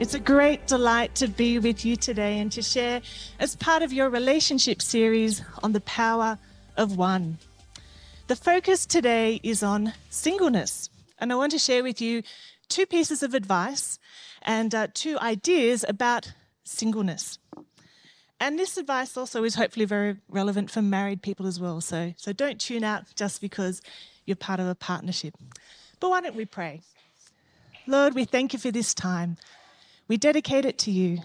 It's a great delight to be with you today and to share as part of your relationship series on the power of one. The focus today is on singleness, and I want to share with you two pieces of advice and uh, two ideas about singleness. And this advice also is hopefully very relevant for married people as well. So, so don't tune out just because you're part of a partnership. But why don't we pray? Lord, we thank you for this time. We dedicate it to you.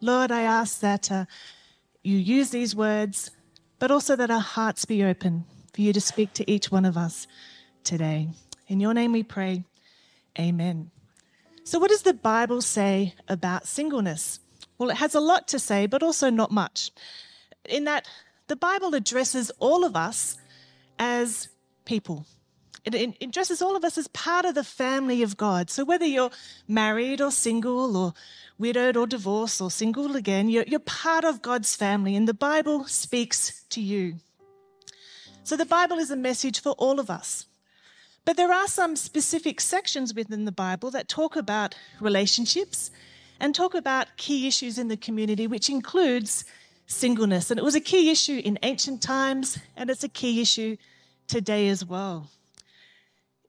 Lord, I ask that uh, you use these words, but also that our hearts be open for you to speak to each one of us today. In your name we pray. Amen. So, what does the Bible say about singleness? Well, it has a lot to say, but also not much. In that the Bible addresses all of us as people. It, addresses all of us as part of the family of God. So whether you're married or single or widowed or divorced or single again, you're, you're part of God's family and the Bible speaks to you. So the Bible is a message for all of us. But there are some specific sections within the Bible that talk about relationships and talk about key issues in the community, which includes singleness. And it was a key issue in ancient times, and it's a key issue today as well.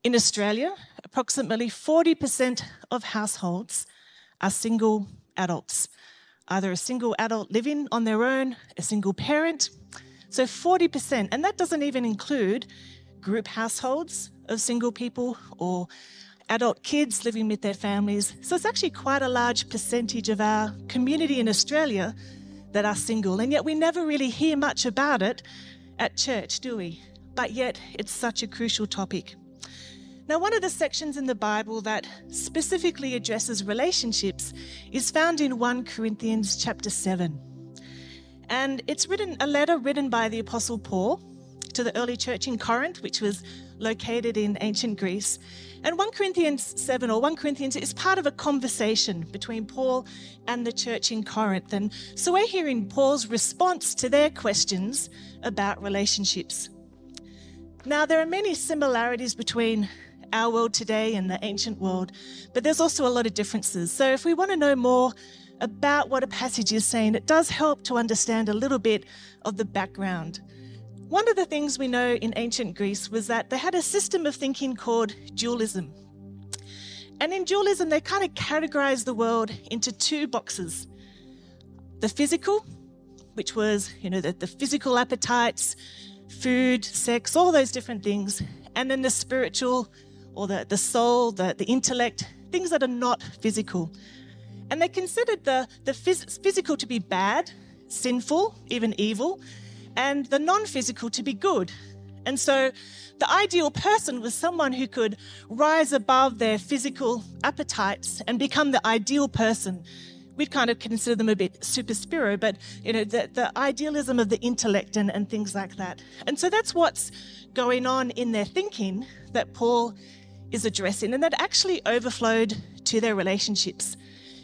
In Australia, approximately 40% of households are single adults, either a single adult living on their own, a single parent. So 40%, and that doesn't even include group households of single people or adult kids living with their families. So it's actually quite a large percentage of our community in Australia that are single, and yet we never really hear much about it at church, do we? But yet it's such a crucial topic. Now, one of the sections in the Bible that specifically addresses relationships is found in 1 Corinthians chapter 7. And it's written a letter written by the apostle Paul to the early church in Corinth, which was located in ancient Greece. And 1 Corinthians 7 or 1 Corinthians is part of a conversation between Paul and the church in Corinth. And so we're hearing Paul's response to their questions about relationships. Now, there are many similarities between our world today and the ancient world, but there's also a lot of differences. So if we want to know more about what a passage is saying, it does help to understand a little bit of the background. One of the things we know in ancient Greece was that they had a system of thinking called dualism. And in dualism, they kind of categorized the world into two boxes the physical, which was, you know, the, the physical appetites, food, sex, all those different things, and then the spiritual, or the, the soul, the, the intellect, things that are not physical. And they considered the, the phys- physical to be bad, sinful, even evil, and the non physical to be good. And so the ideal person was someone who could rise above their physical appetites and become the ideal person. We'd kind of consider them a bit super spiro, but you know, the, the idealism of the intellect and, and things like that. And so that's what's going on in their thinking that Paul is addressing, and that actually overflowed to their relationships.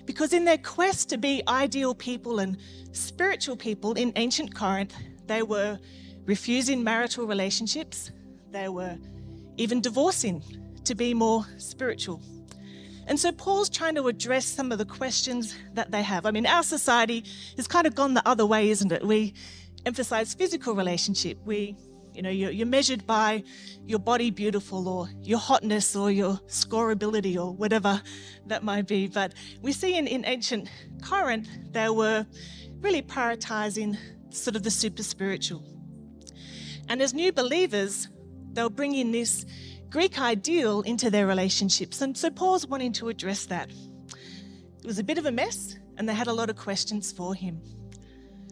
Because in their quest to be ideal people and spiritual people in ancient Corinth, they were refusing marital relationships, they were even divorcing to be more spiritual. And so Paul's trying to address some of the questions that they have. I mean, our society has kind of gone the other way, isn't it? We emphasize physical relationship. We you know, you're, you're measured by your body beautiful or your hotness or your scoreability or whatever that might be. But we see in, in ancient Corinth, they were really prioritizing sort of the super spiritual. And as new believers, they'll bring in this Greek ideal into their relationships. And so Paul's wanting to address that. It was a bit of a mess, and they had a lot of questions for him.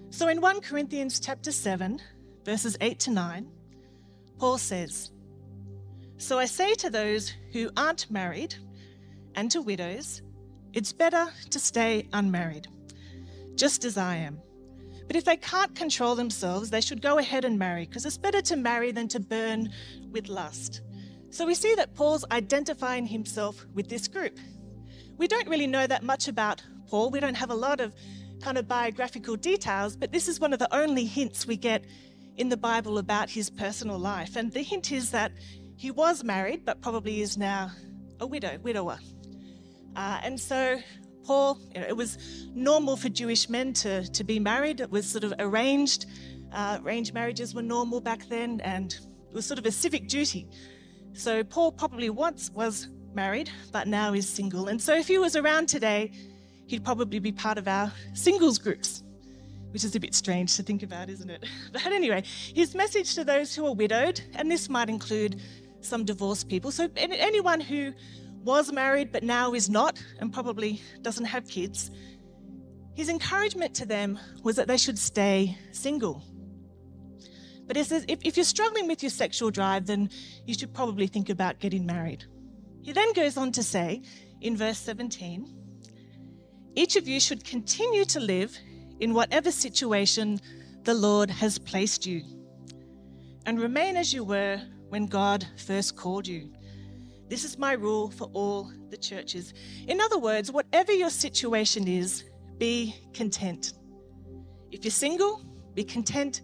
So in 1 Corinthians chapter 7, verses 8 to 9, Paul says, So I say to those who aren't married and to widows, it's better to stay unmarried, just as I am. But if they can't control themselves, they should go ahead and marry, because it's better to marry than to burn with lust. So we see that Paul's identifying himself with this group. We don't really know that much about Paul. We don't have a lot of kind of biographical details, but this is one of the only hints we get in the Bible about his personal life. And the hint is that he was married, but probably is now a widow, widower. Uh, and so Paul, you know, it was normal for Jewish men to, to be married. It was sort of arranged. Uh, arranged marriages were normal back then, and it was sort of a civic duty. So Paul probably once was married, but now is single. And so if he was around today, he'd probably be part of our singles groups, which is a bit strange to think about, isn't it? But anyway, his message to those who are widowed, and this might include some divorced people. So anyone who was married but now is not and probably doesn't have kids, his encouragement to them was that they should stay single. But he says if, if you're struggling with your sexual drive, then you should probably think about getting married. He then goes on to say in verse 17 each of you should continue to live in whatever situation the Lord has placed you and remain as you were when God first called you. This is my rule for all the churches. In other words, whatever your situation is, be content. If you're single, be content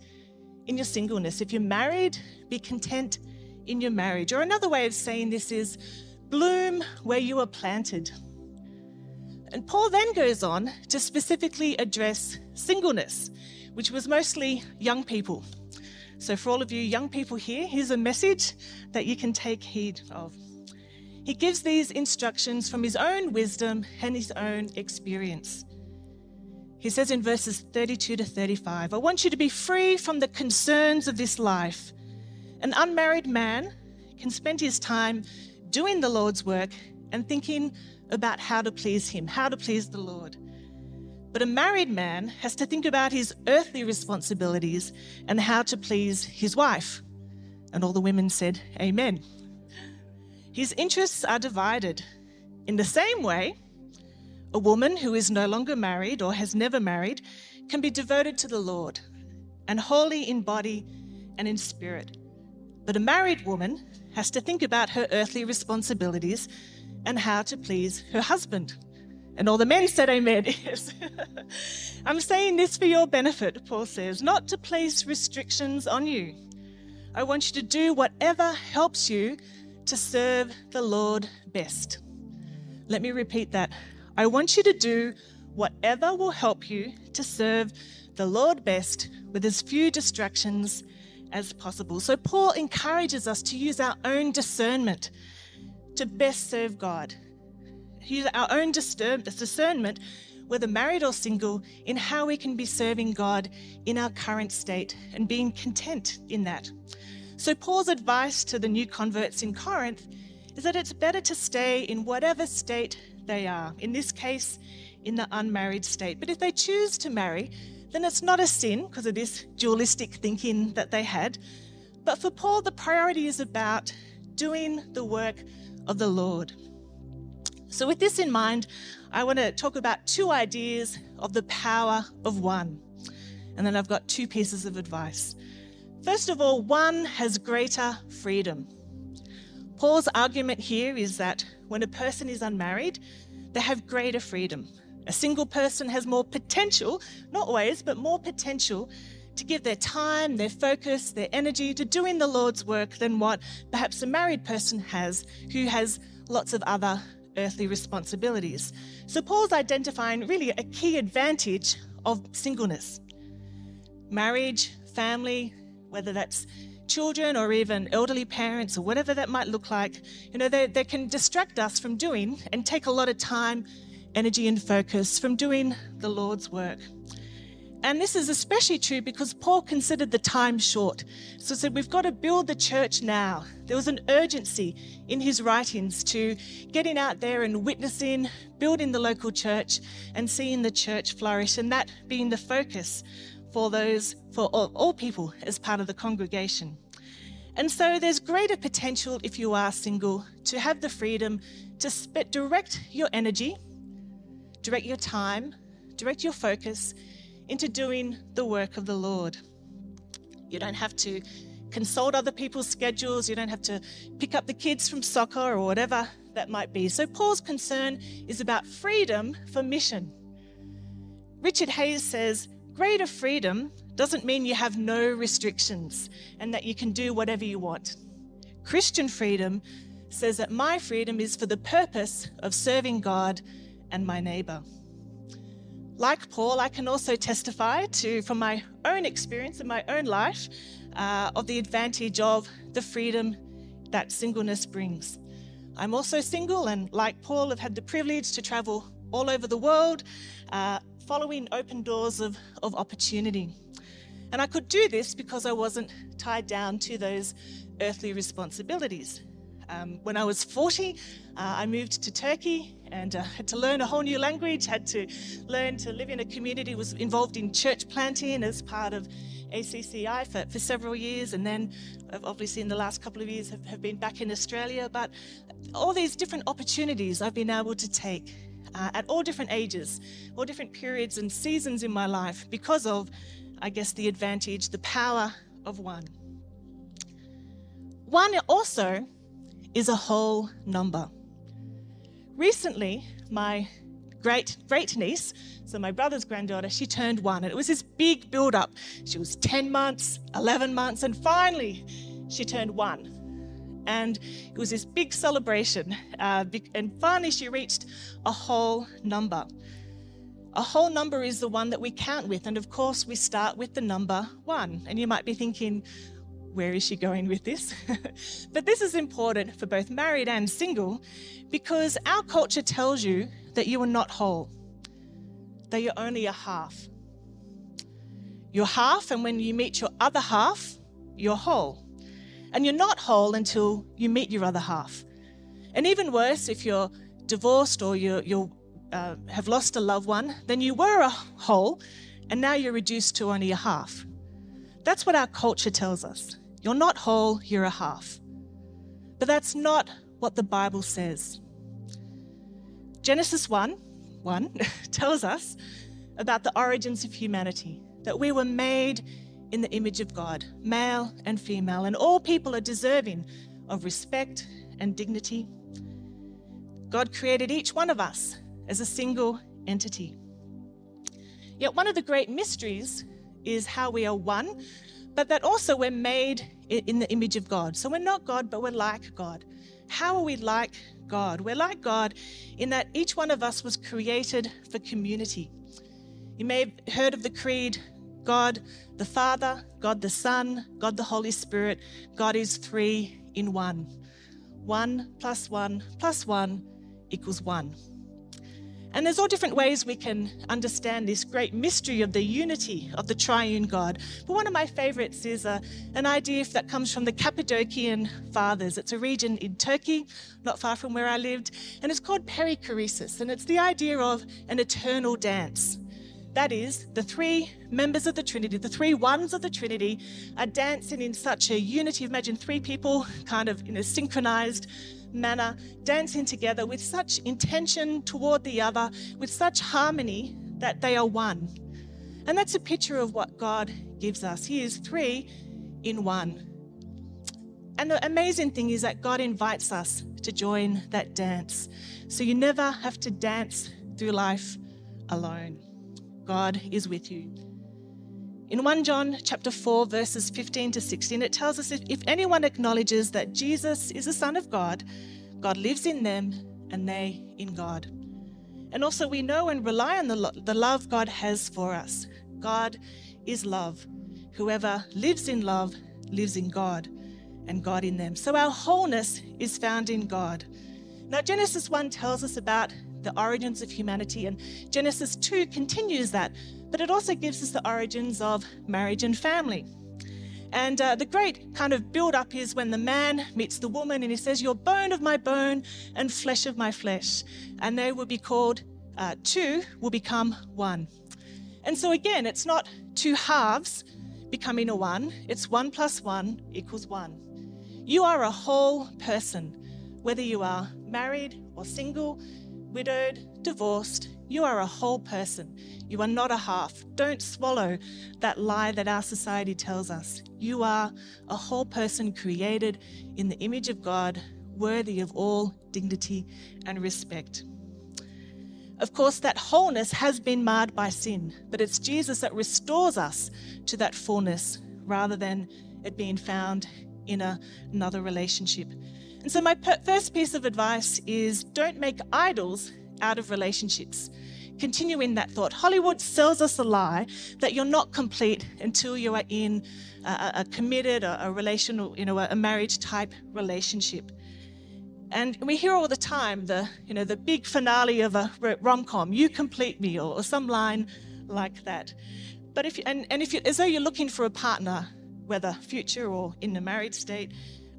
in your singleness. If you're married, be content in your marriage. Or another way of saying this is bloom where you are planted. And Paul then goes on to specifically address singleness, which was mostly young people. So, for all of you young people here, here's a message that you can take heed of. He gives these instructions from his own wisdom and his own experience. He says in verses 32 to 35, I want you to be free from the concerns of this life. An unmarried man can spend his time doing the Lord's work and thinking about how to please him, how to please the Lord. But a married man has to think about his earthly responsibilities and how to please his wife. And all the women said, Amen. His interests are divided. In the same way, a woman who is no longer married or has never married can be devoted to the Lord and holy in body and in spirit. But a married woman has to think about her earthly responsibilities and how to please her husband. And all the men said, Amen. Yes. I'm saying this for your benefit, Paul says, not to place restrictions on you. I want you to do whatever helps you to serve the Lord best. Let me repeat that. I want you to do whatever will help you to serve the Lord best with as few distractions as possible. So, Paul encourages us to use our own discernment to best serve God. Use our own discernment, whether married or single, in how we can be serving God in our current state and being content in that. So, Paul's advice to the new converts in Corinth is that it's better to stay in whatever state they are, in this case, in the unmarried state. But if they choose to marry, then it's not a sin because of this dualistic thinking that they had. But for Paul, the priority is about doing the work of the Lord. So, with this in mind, I want to talk about two ideas of the power of one. And then I've got two pieces of advice. First of all, one has greater freedom. Paul's argument here is that when a person is unmarried, they have greater freedom. A single person has more potential, not always, but more potential to give their time, their focus, their energy to doing the Lord's work than what perhaps a married person has who has lots of other earthly responsibilities. So Paul's identifying really a key advantage of singleness. Marriage, family, whether that's children or even elderly parents or whatever that might look like, you know, they, they can distract us from doing and take a lot of time, energy, and focus from doing the Lord's work. And this is especially true because Paul considered the time short. So he said, We've got to build the church now. There was an urgency in his writings to getting out there and witnessing, building the local church, and seeing the church flourish, and that being the focus for those, for all, all people as part of the congregation. And so there's greater potential if you are single to have the freedom to direct your energy, direct your time, direct your focus into doing the work of the Lord. You don't have to consult other people's schedules, you don't have to pick up the kids from soccer or whatever that might be. So, Paul's concern is about freedom for mission. Richard Hays says greater freedom doesn't mean you have no restrictions and that you can do whatever you want. Christian freedom says that my freedom is for the purpose of serving God and my neighbor. Like Paul, I can also testify to, from my own experience in my own life, uh, of the advantage of the freedom that singleness brings. I'm also single, and like Paul, have had the privilege to travel all over the world, uh, following open doors of, of opportunity. And I could do this because I wasn't tied down to those earthly responsibilities. Um, when I was 40, uh, I moved to Turkey and uh, had to learn a whole new language, had to learn to live in a community, was involved in church planting as part of ACCI for, for several years, and then obviously in the last couple of years have, have been back in Australia. But all these different opportunities I've been able to take uh, at all different ages, all different periods and seasons in my life because of, I guess, the advantage, the power of one. One also is a whole number. Recently, my great great niece, so my brother's granddaughter, she turned one, and it was this big build up. She was 10 months, 11 months, and finally she turned one. And it was this big celebration. Uh, and finally she reached a whole number. A whole number is the one that we count with. And of course, we start with the number one. And you might be thinking, where is she going with this? but this is important for both married and single because our culture tells you that you are not whole, that you're only a half. You're half, and when you meet your other half, you're whole. And you're not whole until you meet your other half. And even worse, if you're divorced or you uh, have lost a loved one, then you were a whole, and now you're reduced to only a half. That's what our culture tells us. You're not whole, you're a half. But that's not what the Bible says. Genesis 1 1 tells us about the origins of humanity, that we were made in the image of God, male and female, and all people are deserving of respect and dignity. God created each one of us as a single entity. Yet, one of the great mysteries is how we are one but that also we're made in the image of God. So we're not God, but we're like God. How are we like God? We're like God in that each one of us was created for community. You may have heard of the creed God the Father, God the Son, God the Holy Spirit. God is three in one. One plus one plus one equals one. And there's all different ways we can understand this great mystery of the unity of the triune God. But one of my favorites is a, uh, an idea that comes from the Cappadocian Fathers. It's a region in Turkey, not far from where I lived, and it's called perichoresis. And it's the idea of an eternal dance. That is, the three members of the Trinity, the three ones of the Trinity, are dancing in such a unity. Imagine three people kind of in a synchronized manner, dancing together with such intention toward the other, with such harmony that they are one. And that's a picture of what God gives us. He is three in one. And the amazing thing is that God invites us to join that dance. So you never have to dance through life alone. God is with you. In 1 John chapter 4 verses 15 to 16 it tells us if, if anyone acknowledges that Jesus is the son of God, God lives in them and they in God. And also we know and rely on the, lo- the love God has for us. God is love. Whoever lives in love lives in God and God in them. So our wholeness is found in God. Now Genesis 1 tells us about the origins of humanity and Genesis 2 continues that but it also gives us the origins of marriage and family. And uh, the great kind of build up is when the man meets the woman and he says, You're bone of my bone and flesh of my flesh. And they will be called, uh, two will become one. And so again, it's not two halves becoming a one, it's one plus one equals one. You are a whole person, whether you are married or single, widowed, divorced, you are a whole person. You are not a half. Don't swallow that lie that our society tells us. You are a whole person created in the image of God, worthy of all dignity and respect. Of course, that wholeness has been marred by sin, but it's Jesus that restores us to that fullness rather than it being found in a, another relationship. And so, my first piece of advice is don't make idols out of relationships. Continue in that thought. Hollywood sells us a lie that you're not complete until you are in a, a committed, a, a relational, you know, a marriage type relationship. And we hear all the time the, you know, the big finale of a rom-com, you complete me, or, or some line like that. But if you, and, and if you, as though you're looking for a partner, whether future or in the married state,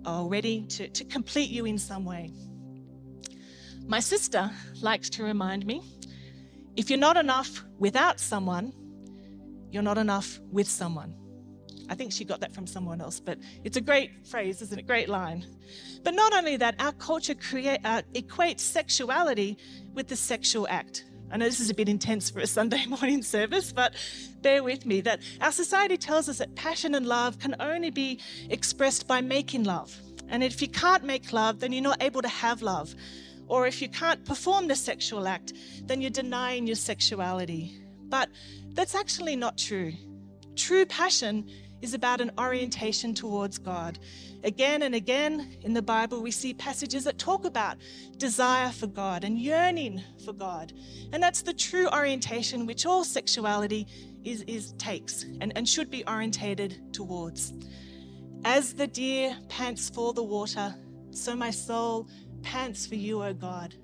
already to, to complete you in some way. My sister likes to remind me if you're not enough without someone, you're not enough with someone. I think she got that from someone else, but it's a great phrase, isn't it? Great line. But not only that, our culture create, uh, equates sexuality with the sexual act. I know this is a bit intense for a Sunday morning service, but bear with me that our society tells us that passion and love can only be expressed by making love. And if you can't make love, then you're not able to have love. Or if you can't perform the sexual act, then you're denying your sexuality. But that's actually not true. True passion is about an orientation towards God. Again and again in the Bible, we see passages that talk about desire for God and yearning for God. And that's the true orientation which all sexuality is, is takes and, and should be orientated towards. As the deer pants for the water, so my soul pants for you, O God,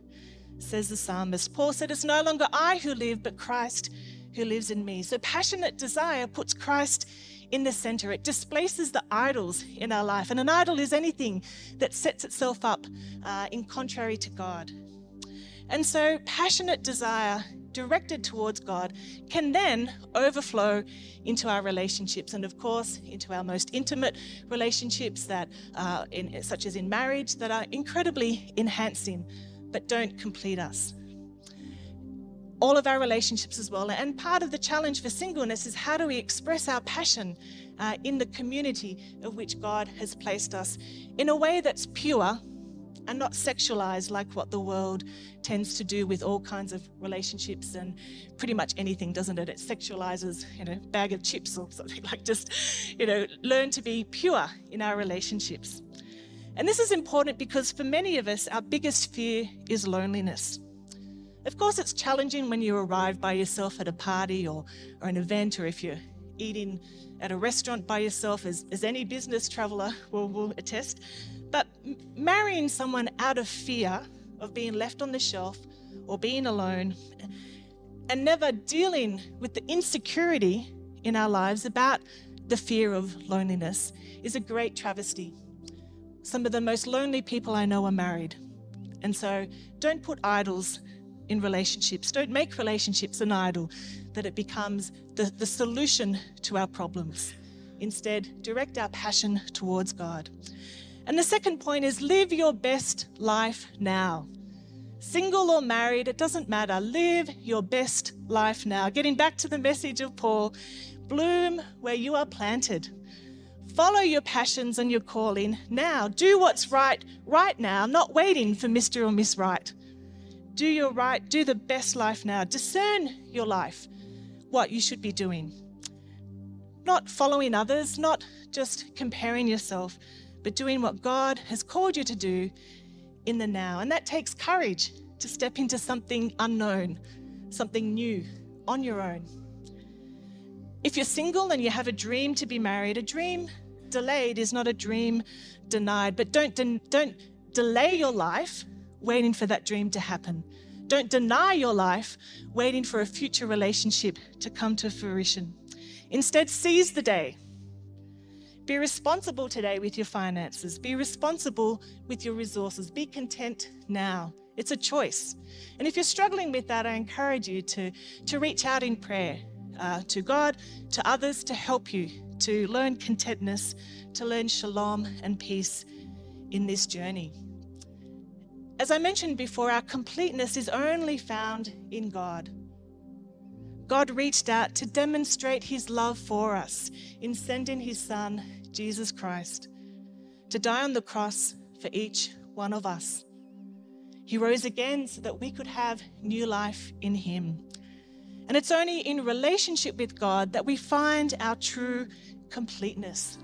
says the psalmist. Paul said, It's no longer I who live, but Christ who lives in me. So passionate desire puts Christ in the center. It displaces the idols in our life. And an idol is anything that sets itself up uh, in contrary to God. And so, passionate desire directed towards God can then overflow into our relationships and, of course, into our most intimate relationships that, uh, in, such as in marriage, that are incredibly enhancing but don't complete us all of our relationships as well. And part of the challenge for singleness is how do we express our passion uh, in the community of which God has placed us in a way that's pure and not sexualized like what the world tends to do with all kinds of relationships and pretty much anything, doesn't it? It sexualizes, you know, bag of chips or something like just, you know, learn to be pure in our relationships. And this is important because for many of us, our biggest fear is loneliness. Of course, it's challenging when you arrive by yourself at a party or, or an event, or if you're eating at a restaurant by yourself, as, as any business traveler will, will attest. But marrying someone out of fear of being left on the shelf or being alone and never dealing with the insecurity in our lives about the fear of loneliness is a great travesty. Some of the most lonely people I know are married. And so don't put idols in relationships. Don't make relationships an idol, that it becomes the, the solution to our problems. Instead, direct our passion towards God. And the second point is live your best life now. Single or married, it doesn't matter. Live your best life now. Getting back to the message of Paul, bloom where you are planted. Follow your passions and your calling now. Do what's right right now, not waiting for Mr. or Miss Right. Do your right, do the best life now. Discern your life, what you should be doing. Not following others, not just comparing yourself, but doing what God has called you to do in the now. And that takes courage to step into something unknown, something new on your own. If you're single and you have a dream to be married, a dream delayed is not a dream denied, but don't, de- don't delay your life waiting for that dream to happen. Don't deny your life, waiting for a future relationship to come to fruition. Instead, seize the day. Be responsible today with your finances. Be responsible with your resources. Be content now. It's a choice. And if you're struggling with that, I encourage you to, to reach out in prayer uh, to God, to others to help you to learn contentness, to learn shalom and peace in this journey. As I mentioned before, our completeness is only found in God. God reached out to demonstrate his love for us in sending his Son, Jesus Christ, to die on the cross for each one of us. He rose again so that we could have new life in him. And it's only in relationship with God that we find our true completeness.